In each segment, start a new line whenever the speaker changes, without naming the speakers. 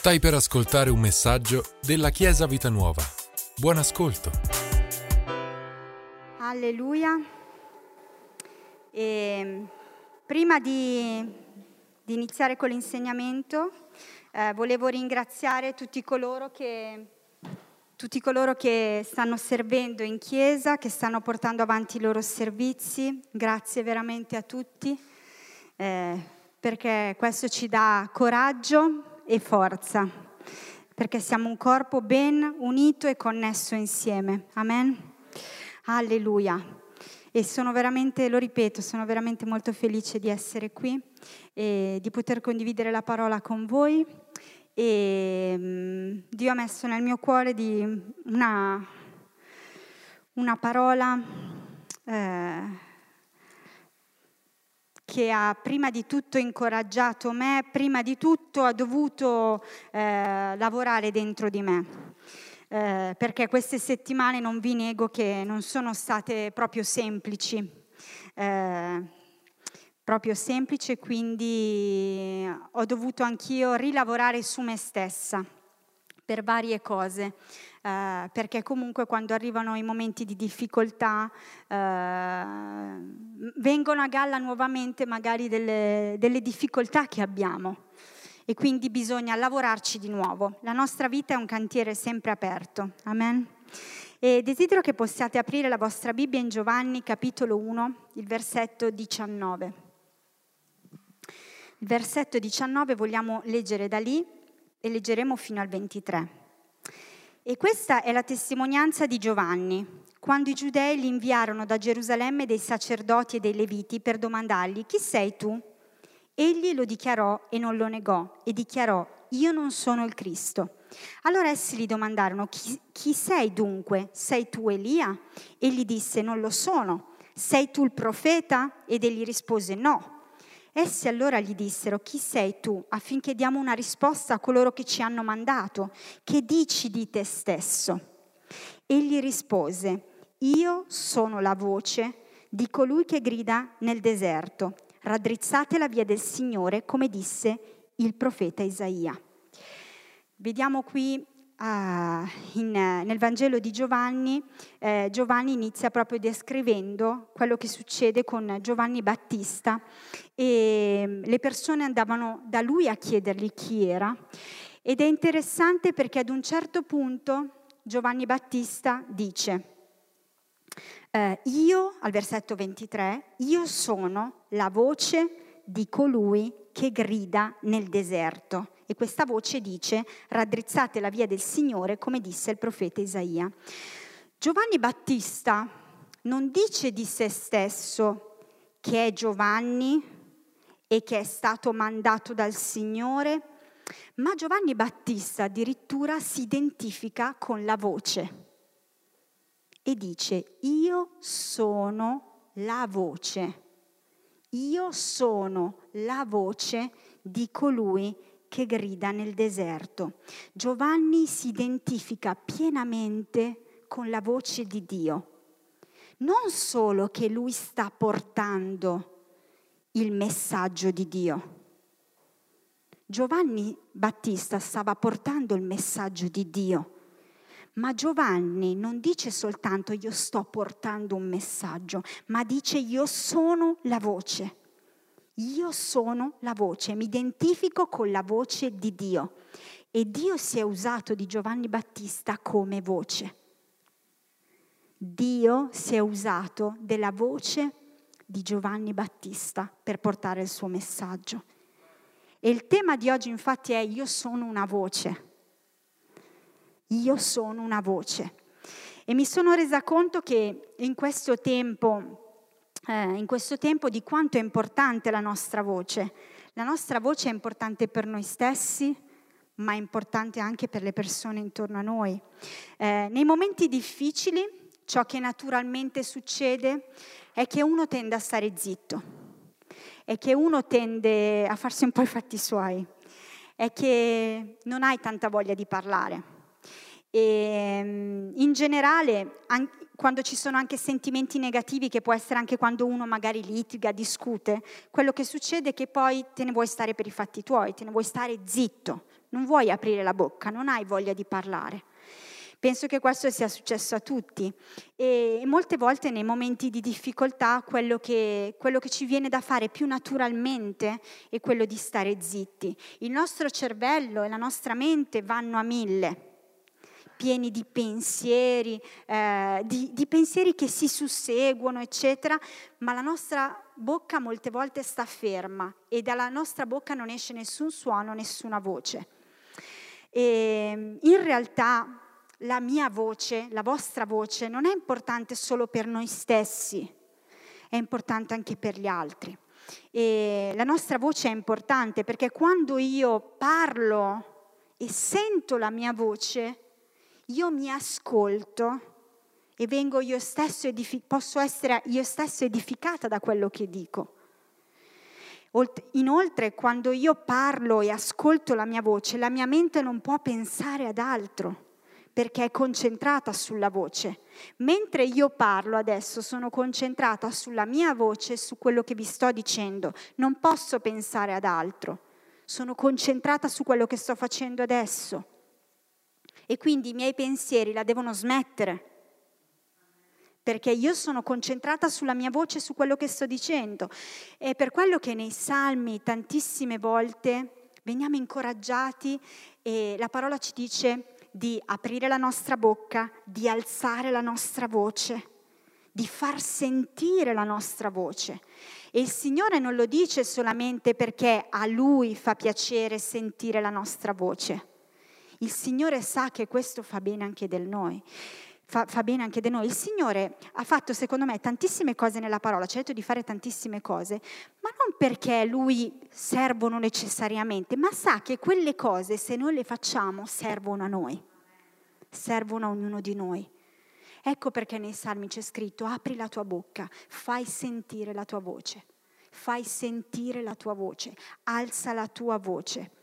Stai per ascoltare un messaggio della Chiesa Vita Nuova. Buon ascolto.
Alleluia. E prima di, di iniziare con l'insegnamento, eh, volevo ringraziare tutti coloro, che, tutti coloro che stanno servendo in chiesa, che stanno portando avanti i loro servizi. Grazie veramente a tutti, eh, perché questo ci dà coraggio e forza, perché siamo un corpo ben unito e connesso insieme. Amen. Alleluia. E sono veramente, lo ripeto, sono veramente molto felice di essere qui e di poter condividere la parola con voi. E um, Dio ha messo nel mio cuore una, una, parola eh, che ha prima di tutto incoraggiato me, prima di tutto ha dovuto eh, lavorare dentro di me eh, perché queste settimane non vi nego che non sono state proprio semplici. Eh, proprio semplice, quindi ho dovuto anch'io rilavorare su me stessa per varie cose, eh, perché comunque quando arrivano i momenti di difficoltà eh, vengono a galla nuovamente magari delle, delle difficoltà che abbiamo e quindi bisogna lavorarci di nuovo. La nostra vita è un cantiere sempre aperto. Amen. E desidero che possiate aprire la vostra Bibbia in Giovanni capitolo 1, il versetto 19. Il versetto 19 vogliamo leggere da lì e leggeremo fino al 23. E questa è la testimonianza di Giovanni, quando i giudei gli inviarono da Gerusalemme dei sacerdoti e dei leviti per domandargli, chi sei tu? Egli lo dichiarò e non lo negò e dichiarò, io non sono il Cristo. Allora essi gli domandarono, chi, chi sei dunque? Sei tu Elia? Egli disse, non lo sono. Sei tu il profeta? Ed egli rispose, no. Essi allora gli dissero, chi sei tu? Affinché diamo una risposta a coloro che ci hanno mandato. Che dici di te stesso? Egli rispose, io sono la voce di colui che grida nel deserto raddrizzate la via del Signore, come disse il profeta Isaia. Vediamo qui uh, in, nel Vangelo di Giovanni, eh, Giovanni inizia proprio descrivendo quello che succede con Giovanni Battista e mm, le persone andavano da lui a chiedergli chi era. Ed è interessante perché ad un certo punto Giovanni Battista dice, eh, io, al versetto 23, io sono la voce di colui che grida nel deserto. E questa voce dice, raddrizzate la via del Signore, come disse il profeta Isaia. Giovanni Battista non dice di se stesso che è Giovanni e che è stato mandato dal Signore, ma Giovanni Battista addirittura si identifica con la voce e dice io sono la voce, io sono la voce di colui che grida nel deserto. Giovanni si identifica pienamente con la voce di Dio. Non solo che lui sta portando il messaggio di Dio. Giovanni Battista stava portando il messaggio di Dio ma Giovanni non dice soltanto io sto portando un messaggio, ma dice io sono la voce. Io sono la voce, mi identifico con la voce di Dio. E Dio si è usato di Giovanni Battista come voce. Dio si è usato della voce di Giovanni Battista per portare il suo messaggio. E il tema di oggi infatti è io sono una voce io sono una voce. E mi sono resa conto che in questo tempo, eh, in questo tempo di quanto è importante la nostra voce. La nostra voce è importante per noi stessi, ma è importante anche per le persone intorno a noi. Eh, nei momenti difficili, ciò che naturalmente succede è che uno tende a stare zitto, è che uno tende a farsi un po' i fatti suoi, è che non hai tanta voglia di parlare. E, ehm, in generale, quando ci sono anche sentimenti negativi, che può essere anche quando uno magari litiga, discute, quello che succede è che poi te ne vuoi stare per i fatti tuoi, te ne vuoi stare zitto, non vuoi aprire la bocca, non hai voglia di parlare. Penso che questo sia successo a tutti e molte volte nei momenti di difficoltà quello che, quello che, ci viene da fare più naturalmente è quello di stare zitti. Il nostro cervello e la nostra mente vanno a mille pieni di pensieri, eh, di, di pensieri che si susseguono, eccetera, ma la nostra bocca molte volte sta ferma e dalla nostra bocca non esce nessun suono, nessuna voce. E in realtà la mia voce, la vostra voce, non è importante solo per noi stessi, è importante anche per gli altri. E la nostra voce è importante perché quando io parlo e sento la mia voce, io mi ascolto e vengo io stesso edific- posso essere io stesso edificata da quello che dico. Inoltre, quando io parlo e ascolto la mia voce, la mia mente non può pensare ad altro perché è concentrata sulla voce. Mentre io parlo adesso sono concentrata sulla mia voce su quello che vi sto dicendo. Non posso pensare ad altro. Sono concentrata su quello che sto facendo adesso. E quindi i miei pensieri la devono smettere. Perché io sono concentrata sulla mia voce, su quello che sto dicendo. È per quello che nei salmi tantissime volte veniamo incoraggiati e la parola ci dice di aprire la nostra bocca, di alzare la nostra voce, di far sentire la nostra voce. E il Signore non lo dice solamente perché a Lui fa piacere sentire la nostra voce. Il Signore sa che questo fa bene anche del noi fa, fa bene anche di noi. Il Signore ha fatto, secondo me, tantissime cose nella parola, ci ha detto di fare tantissime cose, ma non perché Lui servono necessariamente, ma sa che quelle cose, se noi le facciamo, servono a noi, servono a ognuno di noi. Ecco perché nei salmi c'è scritto, apri la tua bocca, fai sentire la tua voce, fai sentire la tua voce, alza la tua voce.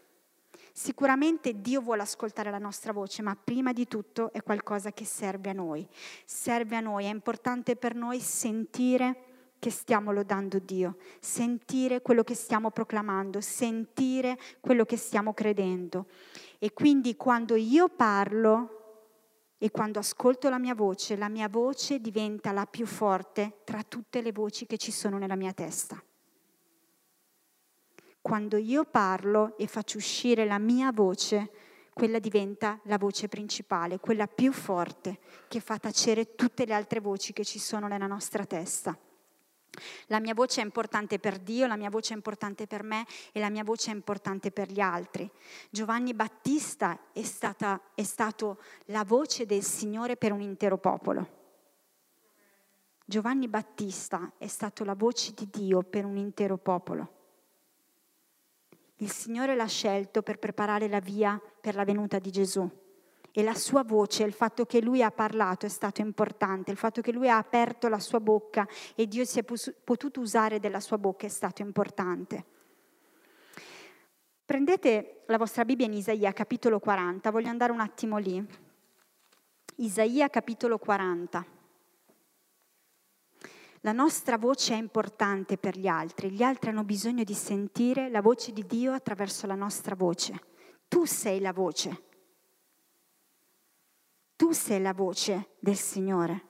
Sicuramente Dio vuole ascoltare la nostra voce, ma prima di tutto è qualcosa che serve a noi. Serve a noi, è importante per noi sentire che stiamo lodando Dio, sentire quello che stiamo proclamando, sentire quello che stiamo credendo. E quindi quando io parlo e quando ascolto la mia voce, la mia voce diventa la più forte tra tutte le voci che ci sono nella mia testa quando io parlo e faccio uscire la mia voce, quella diventa la voce principale, quella più forte, che fa tacere tutte le altre voci che ci sono nella nostra testa. La mia voce è importante per Dio, la mia voce è importante per me e la mia voce è importante per gli altri. Giovanni Battista è, stata, è stato la voce del Signore per un intero popolo. Giovanni Battista è stato la voce di Dio per un intero popolo. Il Signore l'ha scelto per preparare la via per la venuta di Gesù. E la sua voce, il fatto che lui ha parlato è stato importante, il fatto che lui ha aperto la sua bocca e Dio si è potuto usare della sua bocca è stato importante. Prendete la vostra Bibbia in Isaia capitolo 40, voglio andare un attimo lì. Isaia capitolo 40. La nostra voce è importante per gli altri, gli altri hanno bisogno di sentire la voce di Dio attraverso la nostra voce. Tu sei la voce. Tu sei la voce del Signore.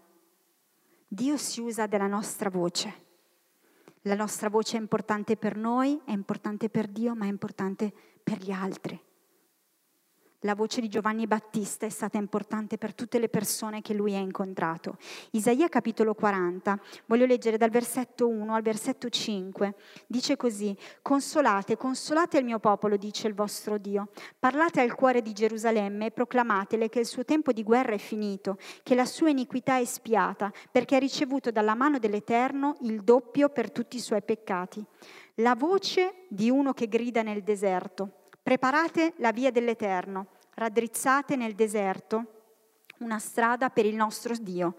Dio si usa della nostra voce. La nostra voce è importante per noi, è importante per Dio, ma è importante per gli altri. La voce di Giovanni Battista è stata importante per tutte le persone che lui ha incontrato. Isaia capitolo 40, voglio leggere dal versetto 1 al versetto 5, dice così, consolate, consolate il mio popolo, dice il vostro Dio, parlate al cuore di Gerusalemme e proclamatele che il suo tempo di guerra è finito, che la sua iniquità è spiata, perché ha ricevuto dalla mano dell'Eterno il doppio per tutti i suoi peccati. La voce di uno che grida nel deserto Preparate la via dell'Eterno, raddrizzate nel deserto una strada per il nostro Dio.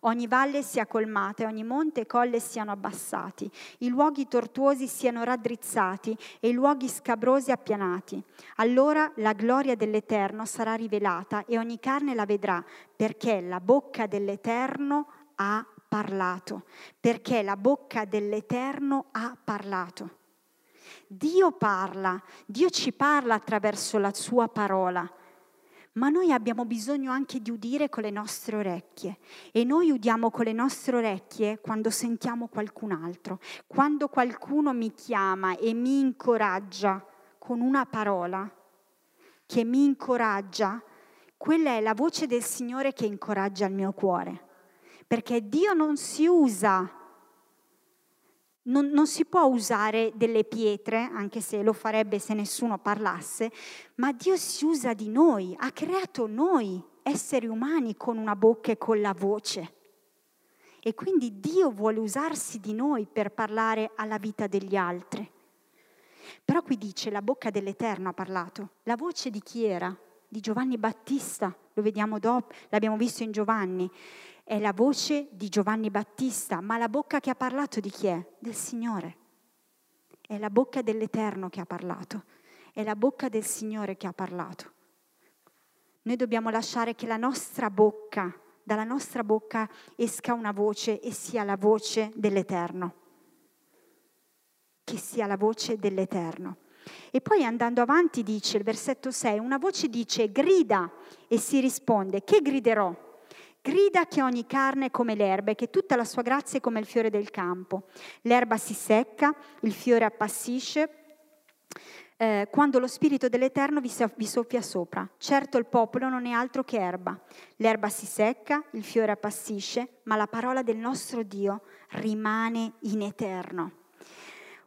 Ogni valle sia colmata e ogni monte e colle siano abbassati, i luoghi tortuosi siano raddrizzati e i luoghi scabrosi appianati. Allora la gloria dell'Eterno sarà rivelata e ogni carne la vedrà, perché la bocca dell'Eterno ha parlato, perché la bocca dell'Eterno ha parlato. Dio parla, Dio ci parla attraverso la sua parola. Ma noi abbiamo bisogno anche di udire con le nostre orecchie. E noi udiamo con le nostre orecchie quando sentiamo qualcun altro, quando qualcuno mi chiama e mi incoraggia con una parola che mi incoraggia, quella è la voce del Signore che incoraggia il mio cuore, perché Dio non si usa non, non, si può usare delle pietre, anche se lo farebbe se nessuno parlasse, ma Dio si usa di noi, ha creato noi, esseri umani, con una bocca e con la voce. E quindi Dio vuole usarsi di noi per parlare alla vita degli altri. Però qui dice la bocca dell'Eterno ha parlato. La voce di chi era? Di Giovanni Battista, lo vediamo dopo, l'abbiamo visto in Giovanni è la voce di Giovanni Battista, ma la bocca che ha parlato di chi è? Del Signore. È la bocca dell'Eterno che ha parlato, è la bocca del Signore che ha parlato. Noi dobbiamo lasciare che la nostra bocca, dalla nostra bocca esca una voce e sia la voce dell'Eterno. Che sia la voce dell'Eterno. E poi andando avanti dice il versetto 6, una voce dice grida e si risponde, che griderò? Grida che ogni carne è come l'erba e che tutta la sua grazia è come il fiore del campo. L'erba si secca, il fiore appassisce, eh, quando lo Spirito dell'Eterno vi, soffia sopra. Certo il popolo non è altro che erba. L'erba si secca, il fiore appassisce, ma la parola del nostro Dio rimane in eterno.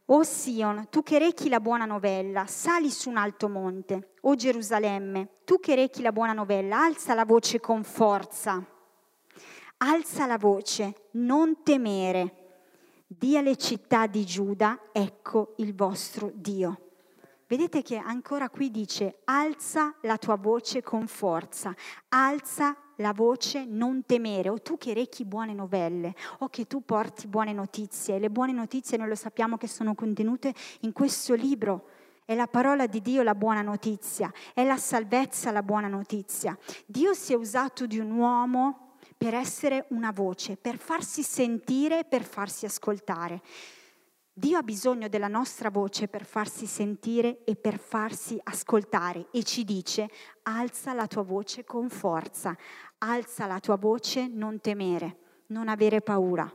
O Sion, tu che rechi la buona novella, sali su un alto monte. O Gerusalemme, tu che rechi la buona novella, alza la voce con forza alza la voce, non temere. Dì alle città di Giuda, ecco il vostro Dio. Vedete che ancora qui dice, alza la tua voce con forza, alza la voce non temere, o tu che rechi buone novelle, o che tu porti buone notizie. Le buone notizie noi lo sappiamo che sono contenute in questo libro. È la parola di Dio la buona notizia, è la salvezza la buona notizia. Dio si è usato di un uomo per essere una voce, per farsi sentire, per farsi ascoltare. Dio ha bisogno della nostra voce per farsi sentire e per farsi ascoltare e ci dice alza la tua voce con forza, alza la tua voce non temere, non avere paura.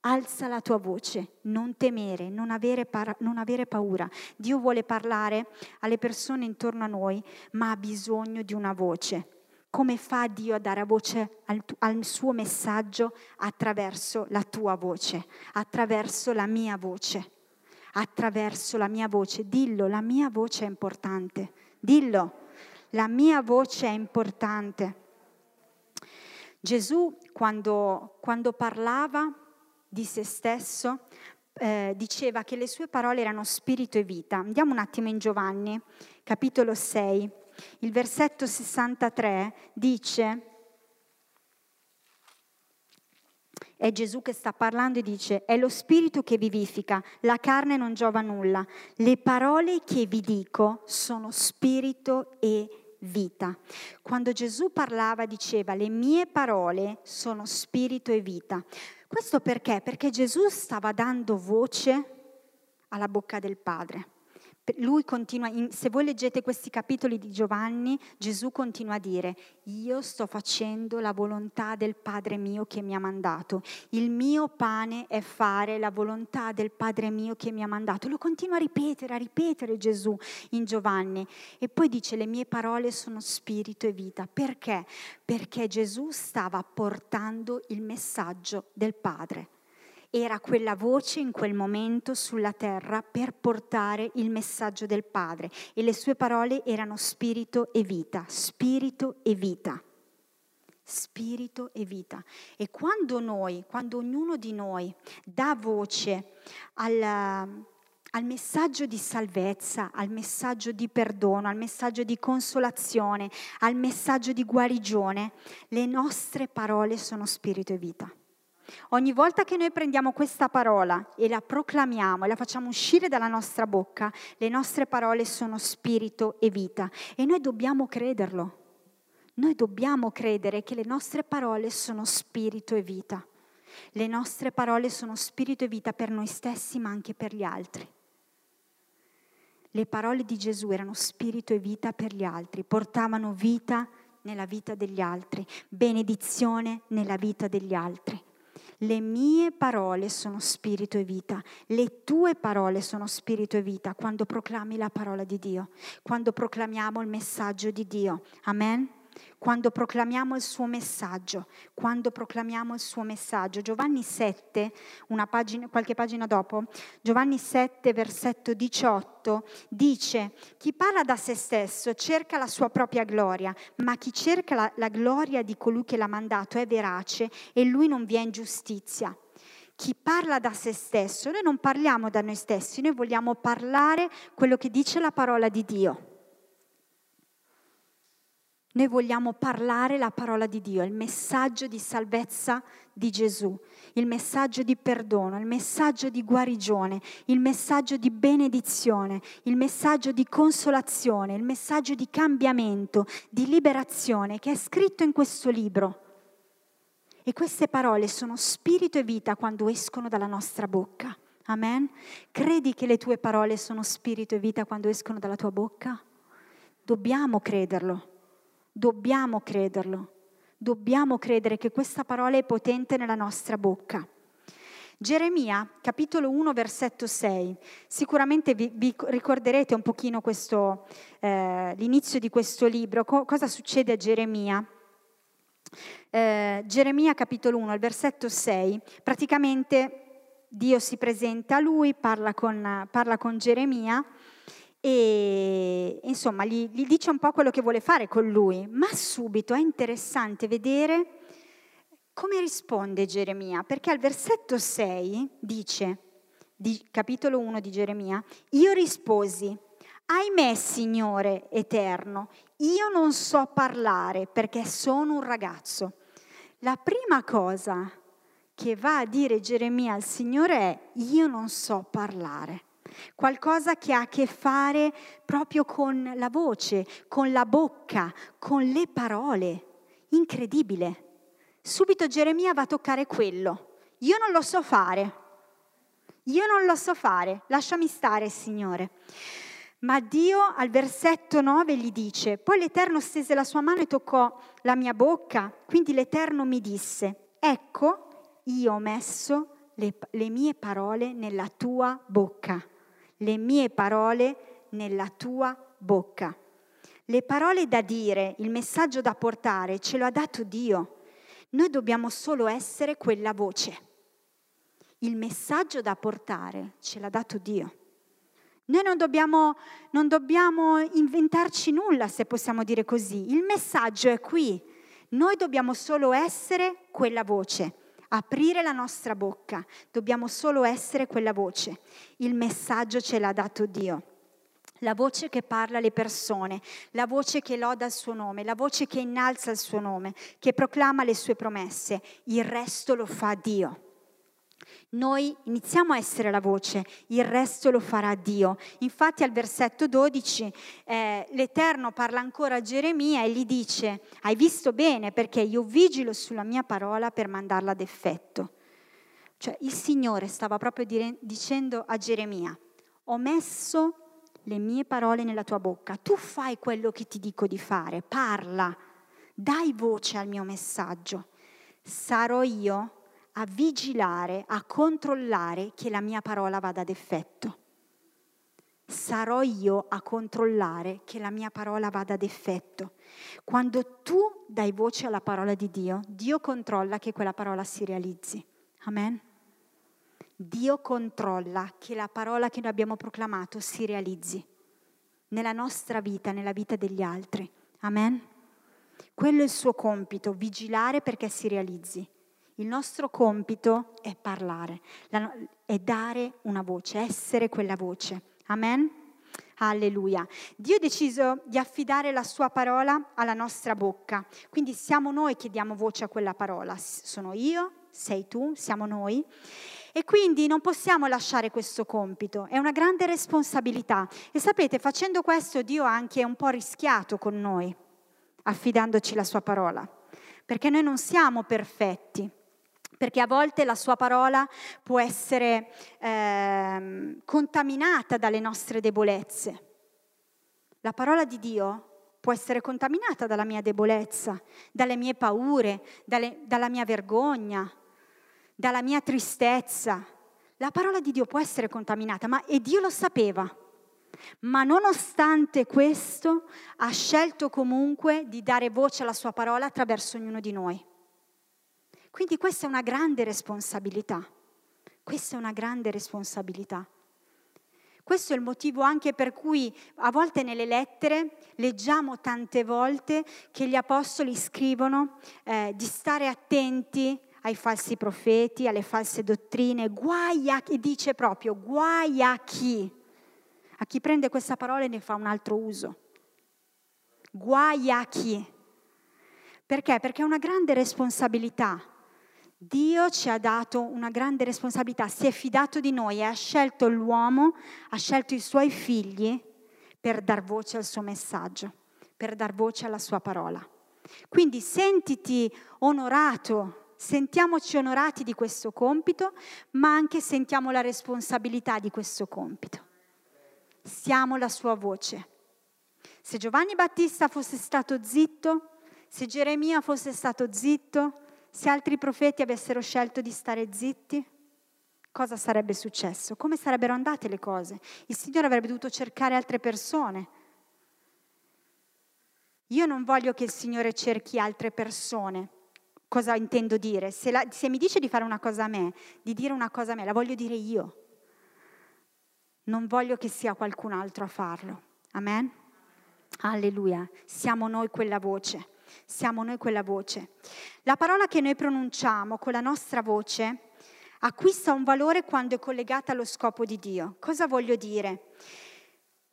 Alza la tua voce, non temere, non avere, para- non avere paura. Dio vuole parlare alle persone intorno a noi, ma ha bisogno di una voce. Come fa Dio a dare voce al, al, suo messaggio attraverso la tua voce, attraverso la mia voce, attraverso la mia voce? Dillo, la mia voce è importante. Dillo, la mia voce è importante. Gesù quando, quando parlava di se stesso eh, diceva che le sue parole erano spirito e vita. Andiamo un attimo in Giovanni, capitolo 6. Il versetto 63 dice, è Gesù che sta parlando e dice, è lo spirito che vivifica, la carne non giova nulla. Le parole che vi dico sono spirito e vita. Quando Gesù parlava diceva, le mie parole sono spirito e vita. Questo perché? Perché Gesù stava dando voce alla bocca del Padre. Lui continua, se voi leggete questi capitoli di Giovanni, Gesù continua a dire, io sto facendo la volontà del Padre mio che mi ha mandato, il mio pane è fare la volontà del Padre mio che mi ha mandato. Lo continua a ripetere, a ripetere Gesù in Giovanni. E poi dice, le mie parole sono spirito e vita. Perché? Perché Gesù stava portando il messaggio del Padre era quella voce in quel momento sulla terra per portare il messaggio del Padre e le sue parole erano spirito e vita, spirito e vita. Spirito e vita. E quando noi, quando ognuno di noi dà voce alla, al messaggio di salvezza, al messaggio di perdono, al messaggio di consolazione, al messaggio di guarigione, le nostre parole sono spirito e vita. Ogni volta che noi prendiamo questa parola e la proclamiamo e la facciamo uscire dalla nostra bocca, le nostre parole sono spirito e vita e noi dobbiamo crederlo. Noi dobbiamo credere che le nostre parole sono spirito e vita. Le nostre parole sono spirito e vita per noi stessi, ma anche per gli altri. Le parole di Gesù erano spirito e vita per gli altri, portavano vita nella vita degli altri, benedizione nella vita degli altri. Le mie parole sono spirito e vita, le tue parole sono spirito e vita quando proclami la parola di Dio, quando proclamiamo il messaggio di Dio. Amen quando proclamiamo il suo messaggio, quando proclamiamo il suo messaggio. Giovanni 7, pagina, qualche pagina dopo, Giovanni 7, versetto 18, dice, chi parla da se stesso cerca la sua propria gloria, ma chi cerca la, la gloria di colui che l'ha mandato è verace e lui non vi è ingiustizia chi parla da se stesso, noi non parliamo da noi stessi, noi vogliamo parlare quello che dice la parola di Dio. Noi vogliamo parlare la parola di Dio, il messaggio di salvezza di Gesù, il messaggio di perdono, il messaggio di guarigione, il messaggio di benedizione, il messaggio di consolazione, il messaggio di cambiamento, di liberazione che è scritto in questo libro. E queste parole sono spirito e vita quando escono dalla nostra bocca. Amen? Credi che le tue parole sono spirito e vita quando escono dalla tua bocca? Dobbiamo crederlo. Dobbiamo crederlo. Dobbiamo credere che questa parola è potente nella nostra bocca. Geremia, capitolo 1, versetto 6. Sicuramente vi, vi ricorderete un pochino questo, eh, l'inizio di questo libro. Co- cosa succede a Geremia? Eh, Geremia, capitolo 1, al versetto 6. Praticamente Dio si presenta a lui, parla con, parla con Geremia e insomma gli, gli dice un po' quello che vuole fare con lui, ma subito è interessante vedere come risponde Geremia, perché al versetto 6 dice, di, capitolo 1 di Geremia, io risposi, ahimè Signore eterno, io non so parlare perché sono un ragazzo. La prima cosa che va a dire Geremia al Signore è, io non so parlare qualcosa che ha a che fare proprio con la voce, con la bocca, con le parole. Incredibile. Subito Geremia va a toccare quello. Io non lo so fare. Io non lo so fare. Lasciami stare, Signore. Ma Dio al versetto 9 gli dice, poi l'Eterno stese la sua mano e toccò la mia bocca, quindi l'Eterno mi disse, ecco, io ho messo le, le mie parole nella tua bocca le mie parole nella tua bocca. Le parole da dire, il messaggio da portare, ce lo ha dato Dio. Noi dobbiamo solo essere quella voce. Il messaggio da portare ce l'ha dato Dio. Noi non dobbiamo, non dobbiamo inventarci nulla, se possiamo dire così. Il messaggio è qui. Noi dobbiamo solo essere quella voce aprire la nostra bocca, dobbiamo solo essere quella voce. Il messaggio ce l'ha dato Dio. La voce che parla alle persone, la voce che loda il suo nome, la voce che innalza il suo nome, che proclama le sue promesse, il resto lo fa Dio. Noi iniziamo a essere la voce, il resto lo farà Dio. Infatti al versetto 12 eh, l'Eterno parla ancora a Geremia e gli dice, hai visto bene perché io vigilo sulla mia parola per mandarla ad effetto. Cioè il Signore stava proprio dire, dicendo a Geremia, ho messo le mie parole nella tua bocca, tu fai quello che ti dico di fare, parla, dai voce al mio messaggio. Sarò io a vigilare, a controllare che la mia parola vada ad effetto. Sarò io a controllare che la mia parola vada ad effetto. Quando tu dai voce alla parola di Dio, Dio controlla che quella parola si realizzi. Amen. Dio controlla che la parola che noi abbiamo proclamato si realizzi nella nostra vita, nella vita degli altri. Amen. Quello è il suo compito, vigilare perché si realizzi. Il nostro compito è parlare. La, è dare una voce, essere quella voce. Amen? Alleluia. Dio ha deciso di affidare la sua parola alla nostra bocca, quindi siamo noi che diamo voce a quella parola. Sono io, sei tu, siamo noi. E quindi non possiamo lasciare questo compito, è una grande responsabilità. E sapete, facendo questo Dio ha anche un po' rischiato con noi, affidandoci la sua parola, perché noi non siamo perfetti, perché a volte la sua parola può essere eh, contaminata dalle nostre debolezze. La parola di Dio può essere contaminata dalla mia debolezza, dalle mie paure, dalle, dalla mia vergogna, dalla mia tristezza. La parola di Dio può essere contaminata, ma e Dio lo sapeva. Ma nonostante questo ha scelto comunque di dare voce alla sua parola attraverso ognuno di noi. Quindi questa è una grande responsabilità. Questa è una grande responsabilità. Questo è il motivo anche per cui a volte nelle lettere leggiamo tante volte che gli apostoli scrivono eh, di stare attenti ai falsi profeti, alle false dottrine, guai a chi, dice proprio guai a chi, a chi prende questa parola e ne fa un altro uso. Guai a chi. Perché? Perché è una grande responsabilità. Dio ci ha dato una grande responsabilità, si è fidato di noi ha scelto l'uomo, ha scelto i suoi figli per dar voce al suo messaggio, per dar voce alla sua parola. Quindi sentiti onorato sentiamoci onorati di questo compito, ma anche sentiamo la responsabilità di questo compito. Siamo la sua voce. Se Giovanni Battista fosse stato zitto, se Geremia fosse stato zitto, se altri profeti avessero scelto di stare zitti, cosa sarebbe successo? Come sarebbero andate le cose? Il Signore avrebbe dovuto cercare altre persone. Io non voglio che il Signore cerchi altre persone, cosa intendo dire. Se, la, se mi dice di fare una cosa a me, di dire una cosa a me, la voglio dire io. Non voglio che sia qualcun altro a farlo. Amen? Alleluia. Siamo noi quella voce. Siamo noi quella voce. La parola che noi pronunciamo con la nostra voce acquista un valore quando è collegata allo scopo di Dio. Cosa voglio dire?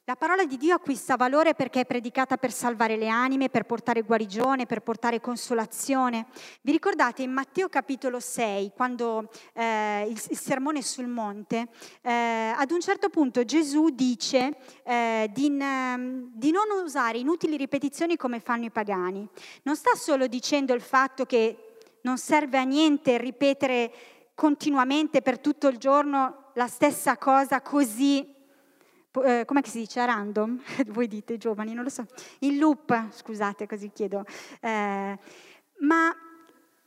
La parola di Dio acquista valore perché è predicata per salvare le anime, per portare guarigione, per portare consolazione. Vi ricordate in Matteo capitolo 6, quando eh, il, il, sermone sul monte, eh, ad un certo punto Gesù dice eh, di, di non usare inutili ripetizioni come fanno i pagani. Non sta solo dicendo il fatto che non serve a niente ripetere continuamente per tutto il giorno la stessa cosa così eh, come si dice, a random, voi dite giovani, non lo so, in loop, scusate così chiedo, eh, ma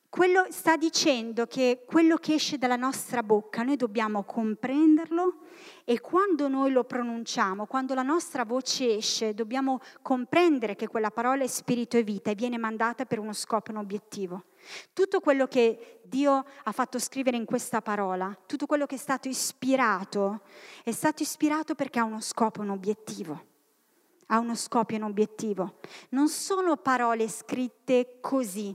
quello sta dicendo che quello che esce dalla nostra bocca noi dobbiamo comprenderlo e quando noi lo pronunciamo, quando la nostra voce esce, dobbiamo comprendere che quella parola è spirito e vita e viene mandata per uno scopo e un obiettivo. Tutto quello che Dio ha fatto scrivere in questa parola, tutto quello che è stato ispirato, è stato ispirato perché ha uno scopo e un obiettivo. Ha uno scopo e un obiettivo. Non sono parole scritte così.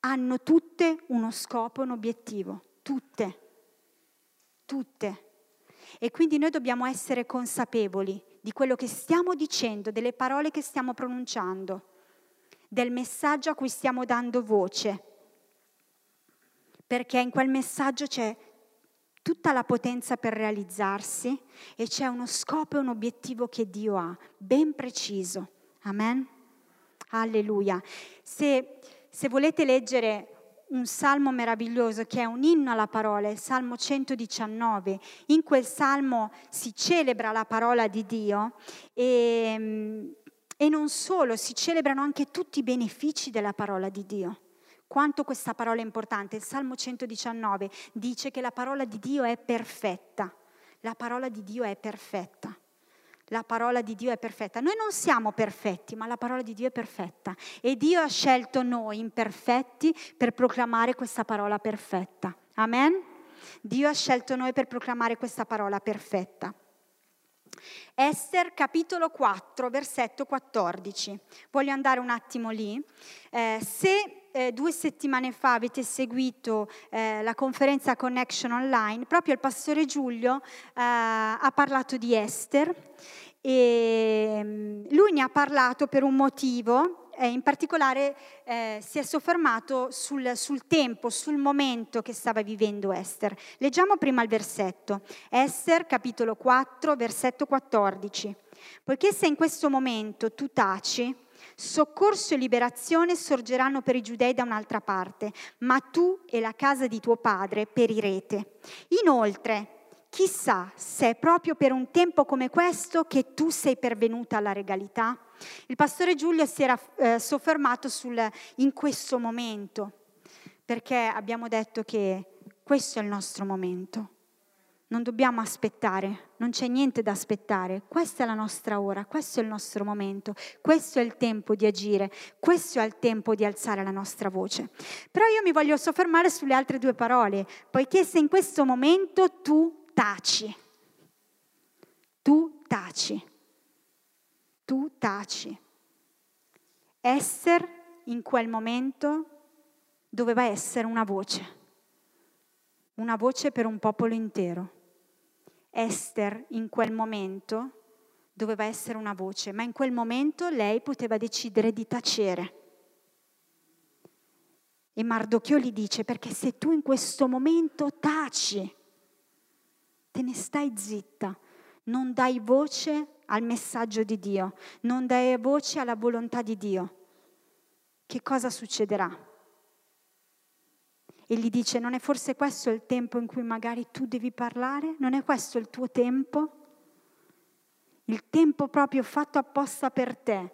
Hanno tutte uno scopo un obiettivo. Tutte. Tutte. E quindi noi dobbiamo essere consapevoli di quello che stiamo dicendo, delle parole che stiamo pronunciando del messaggio a cui stiamo dando voce, perché in quel messaggio c'è tutta la potenza per realizzarsi e c'è uno scopo e un obiettivo che Dio ha, ben preciso. Amen? Alleluia. Se, se volete leggere un salmo meraviglioso che è un inno alla parola, il Salmo 119. In quel salmo si celebra la parola di Dio e e non solo, si celebrano anche tutti i benefici della parola di Dio. Quanto questa parola è importante. Il Salmo 119 dice che la parola di Dio è perfetta. La parola di Dio è perfetta. La parola di Dio è perfetta. Noi non siamo perfetti, ma la parola di Dio è perfetta. E Dio ha scelto noi imperfetti per proclamare questa parola perfetta. Amen? Dio ha scelto noi per proclamare questa parola perfetta. Esther capitolo 4, versetto 14. Voglio andare un attimo lì. Eh, se eh, due settimane fa avete seguito eh, la conferenza Connection Online, proprio il pastore Giulio eh, ha parlato di Esther e mm, lui ne ha parlato per un motivo in particolare eh, si è soffermato sul, sul, tempo, sul momento che stava vivendo Esther. Leggiamo prima il versetto. Esther, capitolo 4, versetto 14. Poiché se in questo momento tu taci, soccorso e liberazione sorgeranno per i giudei da un'altra parte, ma tu e la casa di tuo padre perirete. Inoltre, chissà se è proprio per un tempo come questo che tu sei pervenuta alla regalità. Il pastore Giulio si era eh, soffermato sul, in questo momento, perché abbiamo detto che questo è il nostro momento. Non dobbiamo aspettare, non c'è niente da aspettare. Questa è la nostra ora, questo è il nostro momento, questo è il tempo di agire, questo è il tempo di alzare la nostra voce. Però io mi voglio soffermare sulle altre due parole, poiché se in questo momento tu taci, tu taci, tu taci. Esther in quel momento doveva essere una voce, una voce per un popolo intero. Esther in quel momento doveva essere una voce, ma in quel momento lei poteva decidere di tacere. E Mardochio gli dice, perché se tu in questo momento taci, te ne stai zitta, non dai voce al messaggio di Dio, non dai voce alla volontà di Dio, che cosa succederà? E gli dice, non è forse questo il tempo in cui magari tu devi parlare? Non è questo il tuo tempo? Il tempo proprio fatto apposta per te,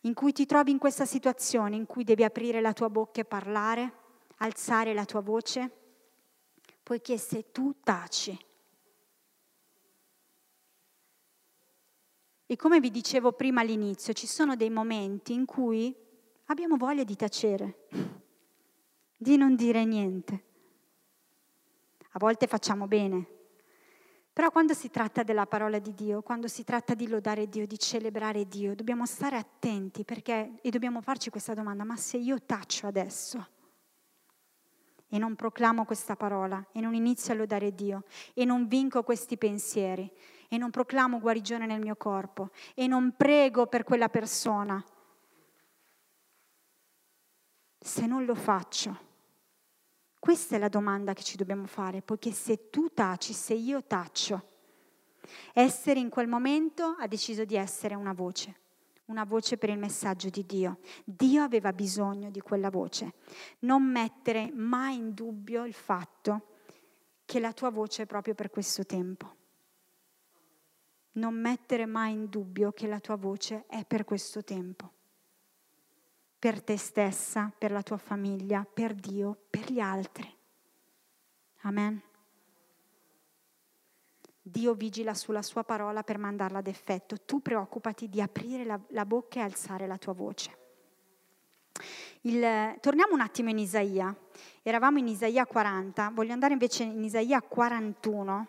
in cui ti trovi in questa situazione, in cui devi aprire la tua bocca e parlare, alzare la tua voce? Poiché se tu taci, E come vi dicevo prima all'inizio, ci sono dei momenti in cui abbiamo voglia di tacere, di non dire niente. A volte facciamo bene, però quando si tratta della parola di Dio, quando si tratta di lodare Dio, di celebrare Dio, dobbiamo stare attenti perché, e dobbiamo farci questa domanda, ma se io taccio adesso e non proclamo questa parola e non inizio a lodare Dio e non vinco questi pensieri e non proclamo guarigione nel mio corpo e non prego per quella persona, se non lo faccio? Questa è la domanda che ci dobbiamo fare, poiché se tu taci, se io taccio, essere in quel momento ha deciso di essere una voce, una voce per il messaggio di Dio. Dio aveva bisogno di quella voce. Non mettere mai in dubbio il fatto che la tua voce è proprio per questo tempo non mettere mai in dubbio che la tua voce è per questo tempo, per te stessa, per la tua famiglia, per Dio, per gli altri. Amen. Dio vigila sulla sua parola per mandarla ad effetto. Tu preoccupati di aprire la, la bocca e alzare la tua voce. Il, torniamo un attimo in Isaia. Eravamo in Isaia 40, voglio andare invece in Isaia 41.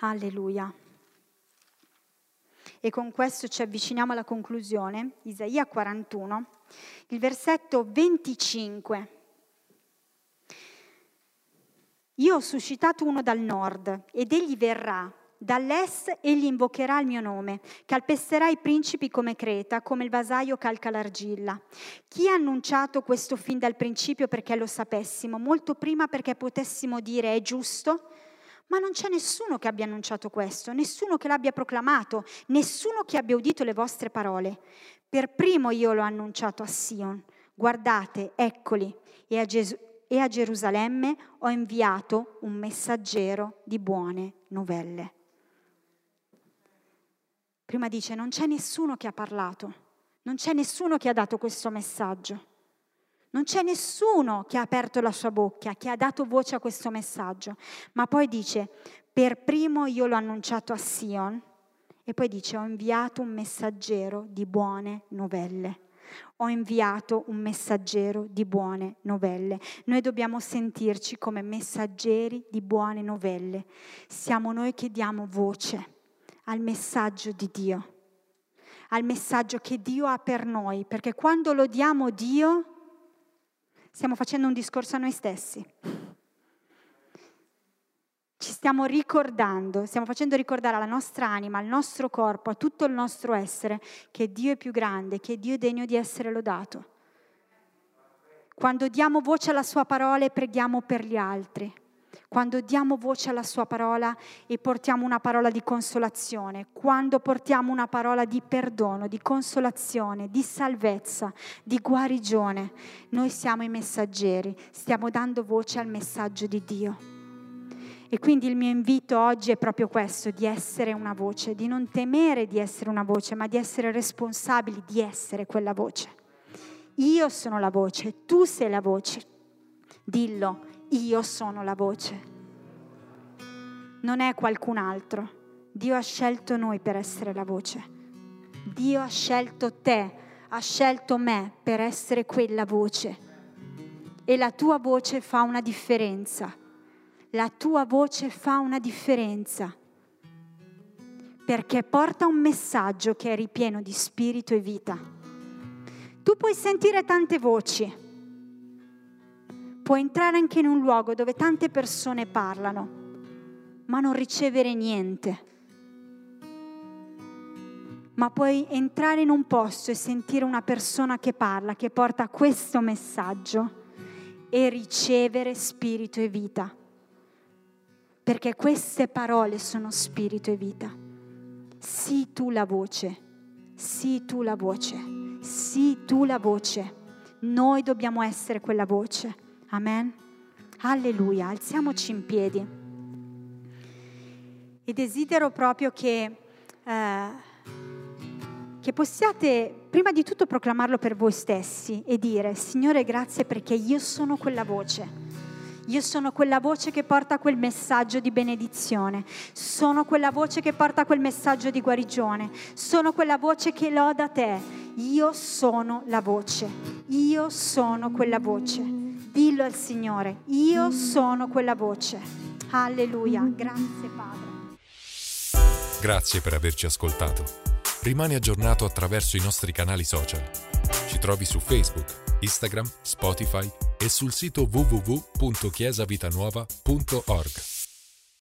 Alleluia. E con questo ci avviciniamo alla conclusione, Isaia 41, il versetto 25. Io ho suscitato uno dal nord ed egli verrà, dall'est egli invocherà il mio nome, calpesterà i principi come Creta, come il vasaio calca l'argilla. Chi ha annunciato questo fin dal principio perché lo sapessimo, molto prima perché potessimo dire è giusto? Ma non c'è nessuno che abbia annunciato questo, nessuno che l'abbia proclamato, nessuno che abbia udito le vostre parole. Per primo io l'ho annunciato a Sion. Guardate, eccoli, e a, Gesù, e a Gerusalemme ho inviato un messaggero di buone novelle. Prima dice, non c'è nessuno che ha parlato, non c'è nessuno che ha dato questo messaggio. Non c'è nessuno che ha aperto la sua bocca, che ha dato voce a questo messaggio. Ma poi dice, per primo io l'ho annunciato a Sion e poi dice, ho inviato un messaggero di buone novelle. ho inviato un messaggero di buone novelle. Noi dobbiamo sentirci come messaggeri di buone novelle. Siamo noi che diamo voce al messaggio di Dio, al messaggio che Dio ha per noi, perché quando lo diamo Dio stiamo facendo un discorso a noi stessi. Ci stiamo ricordando, stiamo facendo ricordare alla nostra anima, al nostro corpo, a tutto il nostro essere che Dio è più grande, che Dio è degno di essere lodato. Quando diamo voce alla sua parola e preghiamo per gli altri, quando diamo voce alla sua parola e portiamo una parola di consolazione, quando portiamo una parola di perdono, di consolazione, di salvezza, di guarigione, noi siamo i messaggeri, stiamo dando voce al messaggio di Dio. E quindi il mio invito oggi è proprio questo, di essere una voce, di non temere di essere una voce, ma di essere responsabili di essere quella voce. Io sono la voce, tu sei la voce. Dillo, io sono la voce. Non è qualcun altro. Dio ha scelto noi per essere la voce. Dio ha scelto te, ha scelto me per essere quella voce. E la tua voce fa una differenza la tua voce fa una differenza, perché porta un messaggio che è ripieno di spirito e vita. Tu puoi sentire tante voci, puoi entrare anche in un luogo dove tante persone parlano, ma non ricevere niente. Ma puoi entrare in un posto e sentire una persona che parla, che porta questo messaggio e ricevere spirito e vita perché queste parole sono spirito e vita. Sii tu la voce, sii tu la voce, sii tu la voce. Noi dobbiamo essere quella voce. Amen. Alleluia, alziamoci in piedi. E desidero proprio che, eh, che possiate prima di tutto proclamarlo per voi stessi e dire, Signore grazie perché io sono quella voce io sono quella voce che porta quel messaggio di benedizione, sono quella voce che porta quel messaggio di guarigione, sono quella voce che loda te. Io sono la voce, io sono quella voce. Dillo al Signore, io sono quella voce. Alleluia, grazie Padre.
Grazie per averci ascoltato. Rimani aggiornato attraverso i nostri canali social. Ci trovi su Facebook Instagram, Spotify e sul sito www.chiesavitanuova.org.